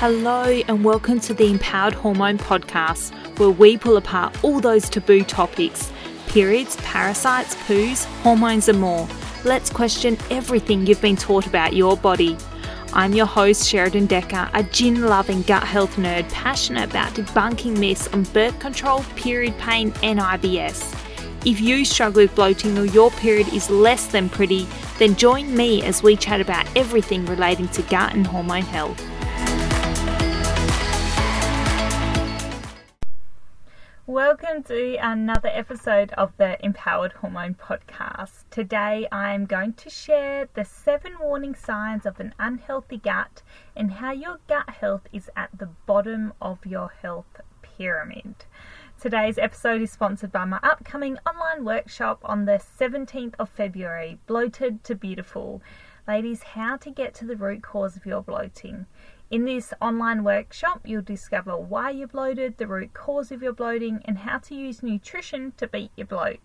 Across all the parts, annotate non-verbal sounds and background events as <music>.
Hello, and welcome to the Empowered Hormone Podcast, where we pull apart all those taboo topics periods, parasites, poos, hormones, and more. Let's question everything you've been taught about your body. I'm your host, Sheradyn Dekker, a gin loving gut health nerd passionate about debunking myths on birth control, period pain, and IBS. If you struggle with bloating or your period is less than pretty, then join me as we chat about everything relating to gut and hormone health. Welcome to another episode of the Empowered Hormone Podcast. Today I am going to share the seven warning signs of an unhealthy gut and how your gut health is at the bottom of your health pyramid. Today's episode is sponsored by my upcoming online workshop on the 17th of February Bloated to Beautiful. Ladies, how to get to the root cause of your bloating. In this online workshop, you'll discover why you're bloated, the root cause of your bloating, and how to use nutrition to beat your bloat.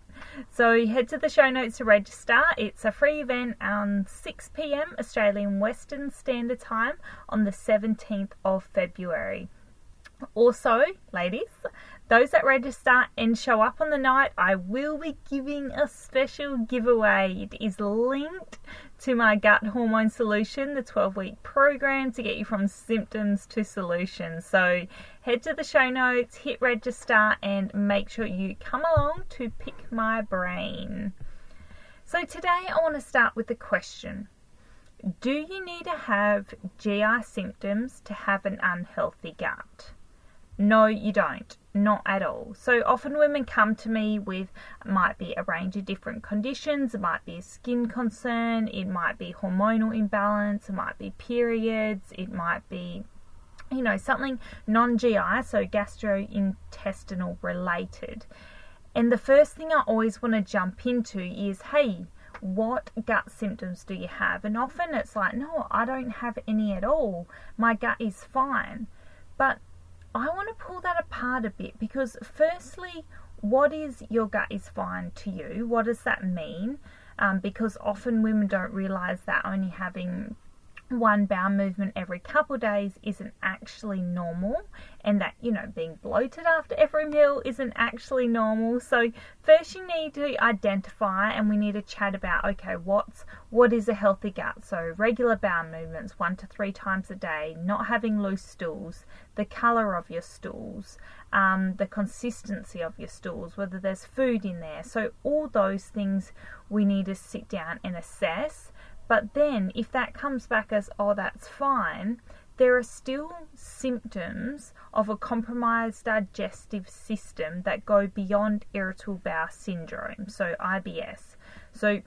So head to the show notes to register. It's a free event on 6 pm Australian Western Standard Time on the 17th of February. Also, ladies, those that register and show up on the night, I will be giving a special giveaway. It is linked to my gut hormone solution, the 12 week program to get you from symptoms to solutions. So head to the show notes, hit register, and make sure you come along to pick my brain. So today I want to start with the question Do you need to have GI symptoms to have an unhealthy gut? No, you don't. Not at all. So often women come to me with might be a range of different conditions. It might be a skin concern, it might be hormonal imbalance, it might be periods, it might be you know something non-GI, so gastrointestinal related. And the first thing I always want to jump into is, hey, what gut symptoms do you have? And often it's like, no, I don't have any at all. My gut is fine. But I want to pull that apart a bit because, firstly, what is your gut is fine to you? What does that mean? Um, because often women don't realize that only having one bowel movement every couple days isn't actually normal and that you know being bloated after every meal isn't actually normal. So first you need to identify and we need to chat about okay what's what is a healthy gut so regular bowel movements one to three times a day not having loose stools the color of your stools um, the consistency of your stools whether there's food in there. So all those things we need to sit down and assess but then, if that comes back as, oh, that's fine, there are still symptoms of a compromised digestive system that go beyond irritable bowel syndrome, so IBS. So,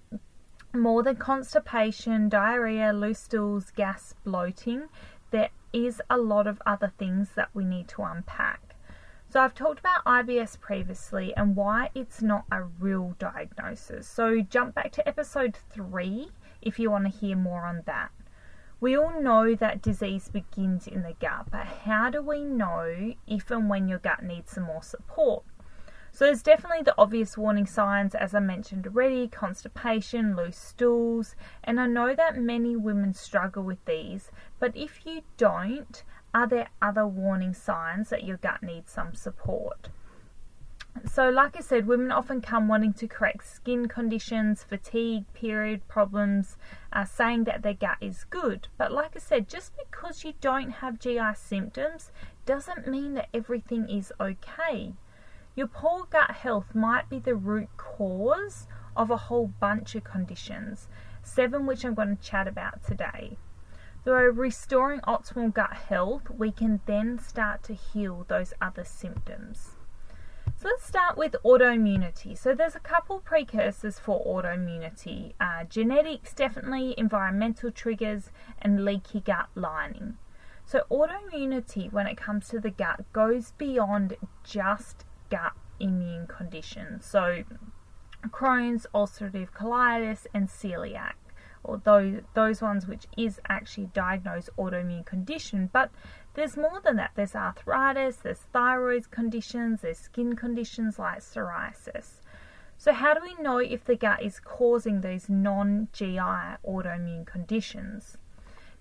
more than constipation, diarrhea, loose stools, gas, bloating, there is a lot of other things that we need to unpack. So, I've talked about IBS previously and why it's not a real diagnosis. So, jump back to episode three if you want to hear more on that. We all know that disease begins in the gut, but how do we know if and when your gut needs some more support? So, there's definitely the obvious warning signs, as I mentioned already constipation, loose stools, and I know that many women struggle with these, but if you don't, are there other warning signs that your gut needs some support? So, like I said, women often come wanting to correct skin conditions, fatigue, period problems, uh, saying that their gut is good. But, like I said, just because you don't have GI symptoms doesn't mean that everything is okay. Your poor gut health might be the root cause of a whole bunch of conditions, seven which I'm going to chat about today. Through restoring optimal gut health, we can then start to heal those other symptoms. So let's start with autoimmunity. So there's a couple precursors for autoimmunity. Uh, genetics, definitely, environmental triggers, and leaky gut lining. So autoimmunity, when it comes to the gut, goes beyond just gut immune conditions. So Crohn's, ulcerative colitis, and celiac or those those ones which is actually diagnosed autoimmune condition but there's more than that. There's arthritis, there's thyroid conditions, there's skin conditions like psoriasis. So, how do we know if the gut is causing these non GI autoimmune conditions?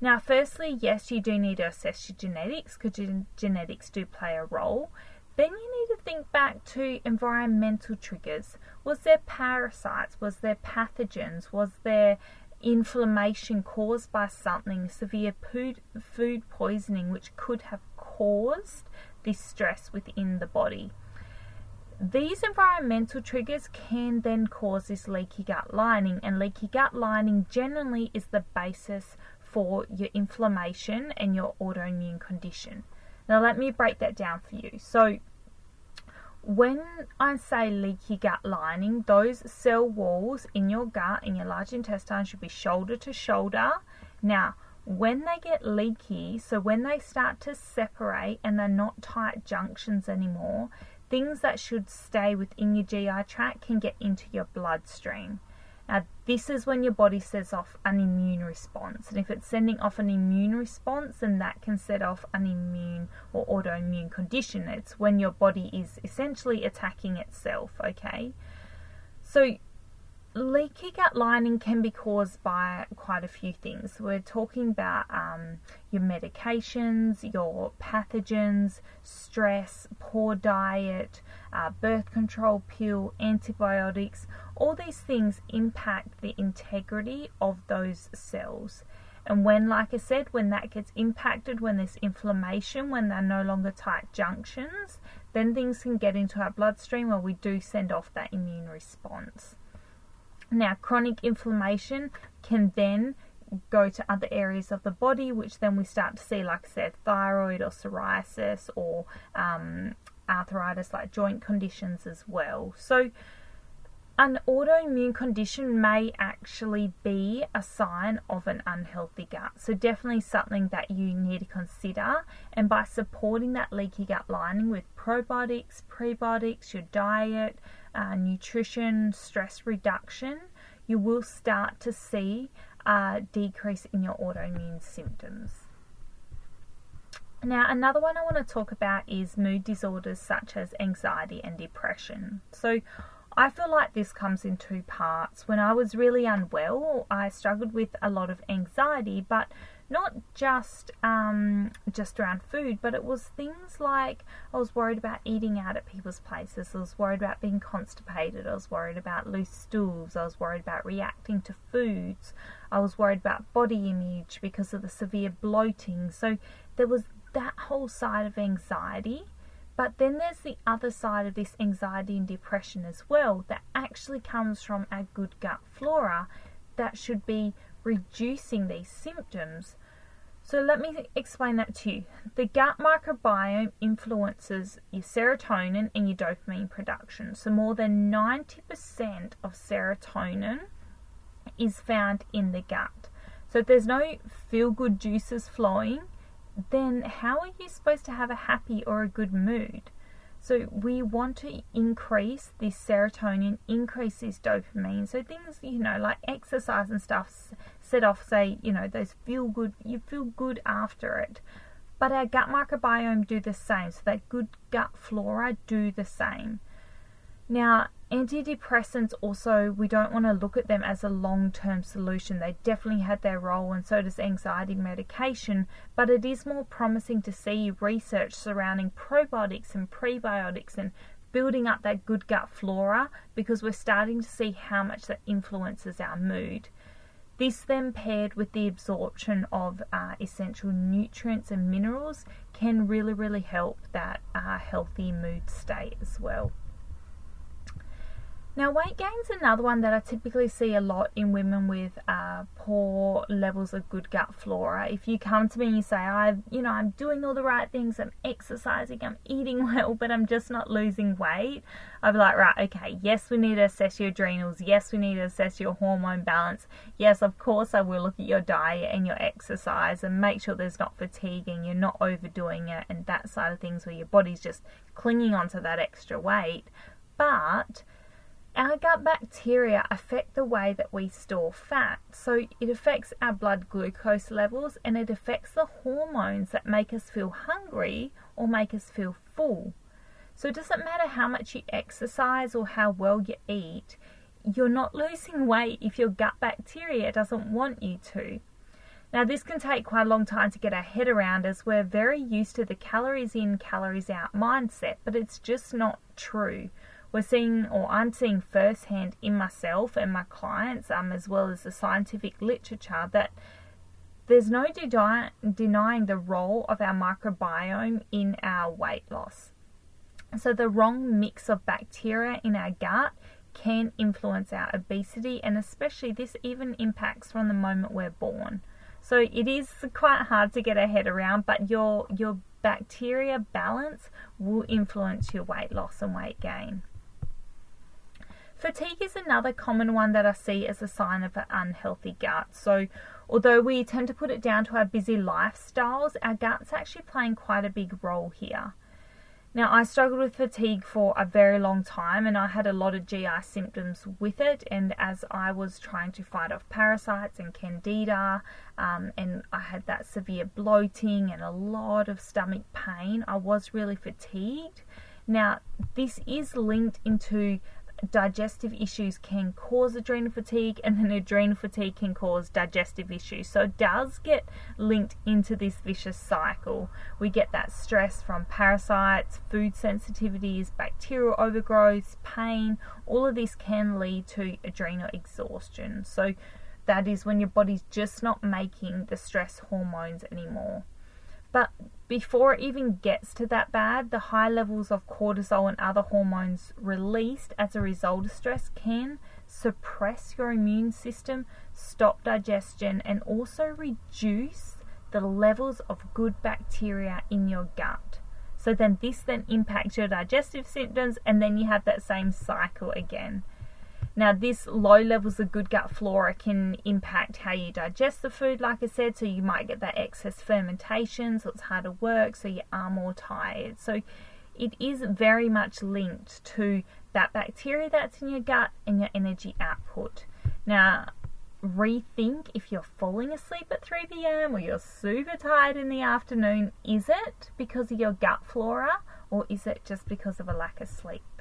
Now, firstly, yes, you do need to assess your genetics because genetics do play a role. Then you need to think back to environmental triggers. Was there parasites? Was there pathogens? Was there inflammation caused by something, severe food, poisoning, which could have caused this stress within the body? These environmental triggers can then cause this leaky gut lining, and leaky gut lining generally is the basis for your inflammation and your autoimmune condition. Now, let me break that down for you. So, when I say leaky gut lining, those cell walls in your gut, in your large intestine, should be shoulder to shoulder. Now, when they get leaky, so when they start to separate and they're not tight junctions anymore, things that should stay within your GI tract can get into your bloodstream. Now, this is when your body sets off an immune response. And if it's sending off an immune response, then that can set off an immune or autoimmune condition. It's when your body is essentially attacking itself, okay? So, leaky gut lining can be caused by quite a few things. We're talking about um, your medications, your pathogens, stress, poor diet, uh, birth control pill, antibiotics. All these things impact the integrity of those cells. And when, like I said, when that gets impacted, when there's inflammation, when they're no longer tight junctions, then things can get into our bloodstream where we do send off that immune response. Now, chronic inflammation can then go to other areas of the body, which then we start to see, like I said, thyroid or psoriasis or um, arthritis, like joint conditions as well. So, an autoimmune condition may actually be a sign of an unhealthy gut. So, definitely something that you need to consider. And by supporting that leaky gut lining with probiotics, prebiotics, your diet, uh, nutrition, stress reduction, you will start to see a decrease in your autoimmune symptoms. Now, another one I want to talk about is mood disorders such as anxiety and depression. So, I feel like this comes in two parts. When I was really unwell, I struggled with a lot of anxiety, but not just um, just around food, but it was things like I was worried about eating out at people's places. I was worried about being constipated. I was worried about loose stools. I was worried about reacting to foods. I was worried about body image because of the severe bloating. So there was that whole side of anxiety. But then there's the other side of this anxiety and depression as well that actually comes from our good gut flora that should be reducing these symptoms. So let me explain that to you. The gut microbiome influences your serotonin and your dopamine production. So more than 90% of serotonin is found in the gut. So if there's no feel good juices flowing, then how are you supposed to have a happy or a good mood? So we want to increase this serotonin, increase this dopamine. So things, you know, like exercise and stuff set off, say, you know, those feel good, you feel good after it. But our gut microbiome do the same. So that good gut flora do the same. Now, antidepressants also, we don't want to look at them as a long term solution. They definitely had their role, and so does anxiety medication, but it is more promising to see research surrounding probiotics and prebiotics and building up that good gut flora because we're starting to see how much that influences our mood. This, then paired with the absorption of uh, essential nutrients and minerals, can really, really help that uh, healthy mood state as well. Now, weight gain is another one that I typically see a lot in women with uh, poor levels of good gut flora. If you come to me and you say, "I, you know, I'm doing all the right things, I'm exercising, I'm eating <laughs> well, but I'm just not losing weight," I'd be like, "Right, okay, yes, we need to assess your adrenals. Yes, we need to assess your hormone balance. Yes, of course, I will look at your diet and your exercise and make sure there's not fatigue and you're not overdoing it and that side of things where your body's just clinging onto that extra weight." But our gut bacteria affect the way that we store fat. So it affects our blood glucose levels and it affects the hormones that make us feel hungry or make us feel full. So it doesn't matter how much you exercise or how well you eat, you're not losing weight if your gut bacteria doesn't want you to. Now, this can take quite a long time to get our head around as we're very used to the calories in, calories out mindset, but it's just not true. We're seeing, or I'm seeing firsthand in myself and my clients, um, as well as the scientific literature, that there's no de- denying the role of our microbiome in our weight loss. So, the wrong mix of bacteria in our gut can influence our obesity, and especially this even impacts from the moment we're born. So it is quite hard to get a head around, but your your bacteria balance will influence your weight loss and weight gain. Fatigue is another common one that I see as a sign of an unhealthy gut. So, although we tend to put it down to our busy lifestyles, our gut's actually playing quite a big role here. Now, I struggled with fatigue for a very long time and I had a lot of GI symptoms with it. And as I was trying to fight off parasites and candida, um, and I had that severe bloating and a lot of stomach pain, I was really fatigued. Now, this is linked into digestive issues can cause adrenal fatigue, and then adrenal fatigue can cause digestive issues. So it does get linked into this vicious cycle. We get that stress from parasites, food sensitivities, bacterial overgrowth, pain. All of this can lead to adrenal exhaustion. So that is when your body's just not making the stress hormones anymore. But before it even gets to that bad, the high levels of cortisol and other hormones released as a result of stress can suppress your immune system, stop digestion, and also reduce the levels of good bacteria in your gut. So then this then impacts your digestive symptoms and then you have that same cycle again. Now, this low levels of good gut flora can impact how you digest the food, like I said. So, you might get that excess fermentation, so it's harder work, so you are more tired. So, it is very much linked to that bacteria that's in your gut and your energy output. Now, rethink if you're falling asleep at 3 pm or you're super tired in the afternoon. Is it because of your gut flora or is it just because of a lack of sleep?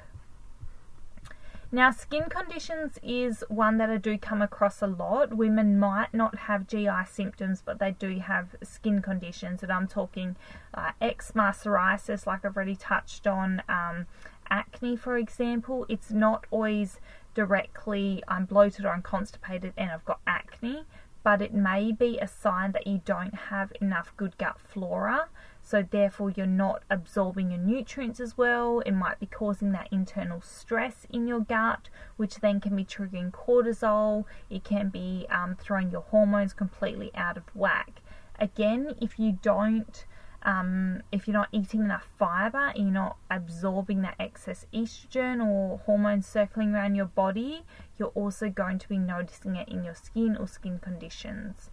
Now, skin conditions is one that I do come across a lot. Women might not have GI symptoms, but they do have skin conditions, and I'm talking uh, eczema, psoriasis, like I've already touched on, um, acne, for example. It's not always directly I'm bloated or I'm constipated and I've got acne, but it may be a sign that you don't have enough good gut flora so therefore you're not absorbing your nutrients as well. It might be causing that internal stress in your gut, which then can be triggering cortisol. It can be um, throwing your hormones completely out of whack. Again, if you don't um, if you're not eating enough fiber and you're not absorbing that excess estrogen or hormones circling around your body, you're also going to be noticing it in your skin or skin conditions.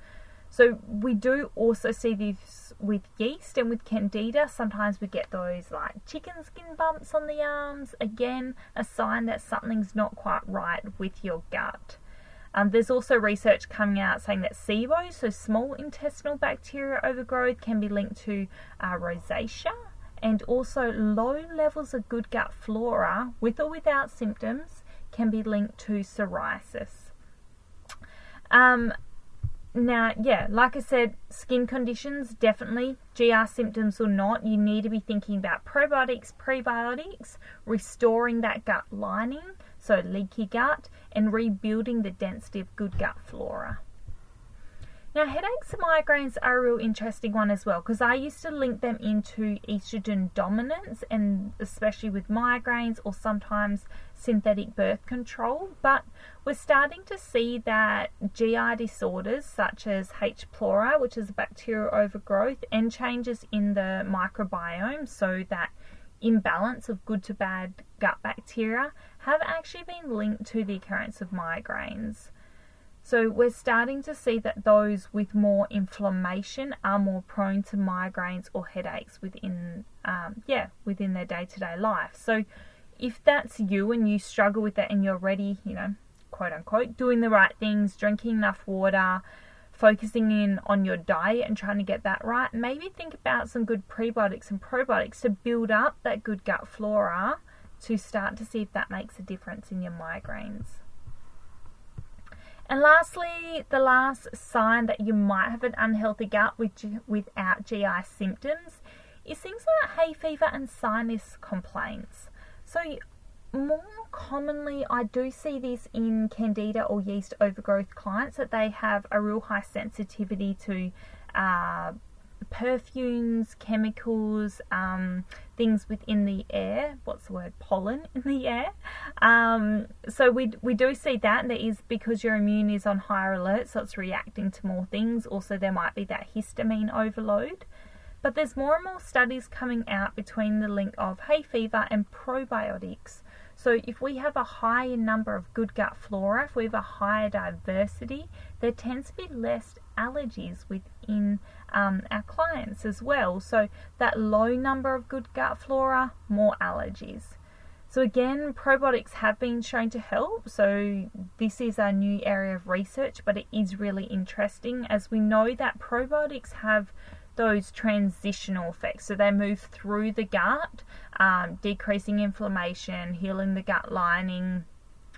So we do also see this with yeast and with candida. Sometimes we get those like chicken skin bumps on the arms. Again, a sign that something's not quite right with your gut. Um, there's also research coming out saying that SIBO, so small intestinal bacteria overgrowth, can be linked to uh, rosacea and also low levels of good gut flora, with or without symptoms, can be linked to psoriasis. Um, now, yeah, like I said, skin conditions definitely, GI symptoms or not, you need to be thinking about probiotics, prebiotics, restoring that gut lining, so leaky gut, and rebuilding the density of good gut flora. Now, headaches and migraines are a real interesting one as well because I used to link them into estrogen dominance and especially with migraines or sometimes synthetic birth control. But we're starting to see that GI disorders such as H. pylori, which is a bacterial overgrowth, and changes in the microbiome, so that imbalance of good to bad gut bacteria, have actually been linked to the occurrence of migraines. So we're starting to see that those with more inflammation are more prone to migraines or headaches within, um, yeah, within their day-to-day life. So if that's you and you struggle with that and you're ready, you know, quote unquote, doing the right things, drinking enough water, focusing in on your diet and trying to get that right, maybe think about some good prebiotics and probiotics to build up that good gut flora to start to see if that makes a difference in your migraines. And lastly, the last sign that you might have an unhealthy gut with, without GI symptoms is things like hay fever and sinus complaints. So, more commonly, I do see this in candida or yeast overgrowth clients that they have a real high sensitivity to uh, perfumes, chemicals, um, things within the air. What's the word? Pollen in the air. Um, so we we do see that that is because your immune is on higher alert, so it's reacting to more things. Also, there might be that histamine overload. But there's more and more studies coming out between the link of hay fever and probiotics. So if we have a higher number of good gut flora, if we have a higher diversity, there tends to be less allergies within um, our clients as well. So that low number of good gut flora, more allergies. So again, probiotics have been shown to help. So this is a new area of research, but it is really interesting as we know that probiotics have those transitional effects. So they move through the gut, um, decreasing inflammation, healing the gut lining,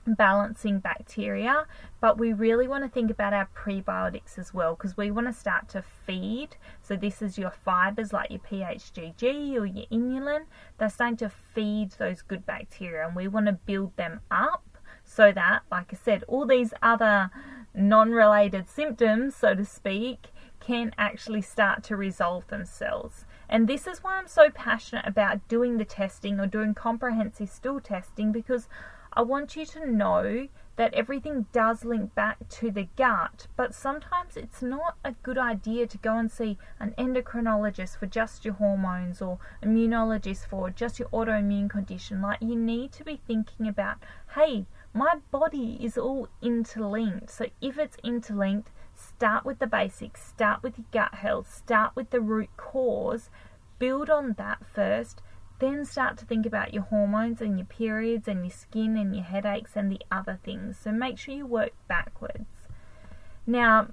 balancing bacteria. But we really want to think about our prebiotics as well because we want to start to feed. So this is your fibers like your PHGG or your inulin. They're starting to feed those good bacteria, and we want to build them up so that, like I said, all these other non related symptoms, so to speak, can actually start to resolve themselves. And this is why I'm so passionate about doing the testing or doing comprehensive stool testing because I want you to know that everything does link back to the gut, but sometimes it's not a good idea to go and see an endocrinologist for just your hormones or immunologist for just your autoimmune condition. Like, you need to be thinking about, hey, my body is all interlinked. So, if it's interlinked, Start with the basics, start with your gut health, start with the root cause, build on that first, then start to think about your hormones and your periods and your skin and your headaches and the other things. So make sure you work backwards. Now,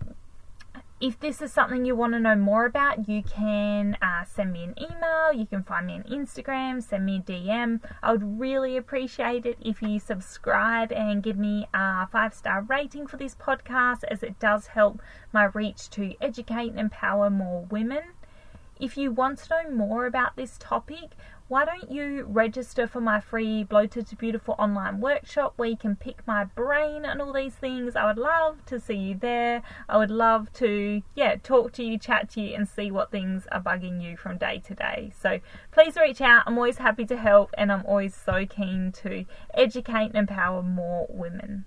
if this is something you want to know more about, you can uh, send me an email. You can find me on Instagram, send me a DM. I would really appreciate it if you subscribe and give me a five star rating for this podcast, as it does help my reach to educate and empower more women. If you want to know more about this topic, why don't you register for my free Bloated to Beautiful online workshop where you can pick my brain and all these things? I would love to see you there. I would love to, yeah, talk to you, chat to you, and see what things are bugging you from day to day. So please reach out. I'm always happy to help, and I'm always so keen to educate and empower more women.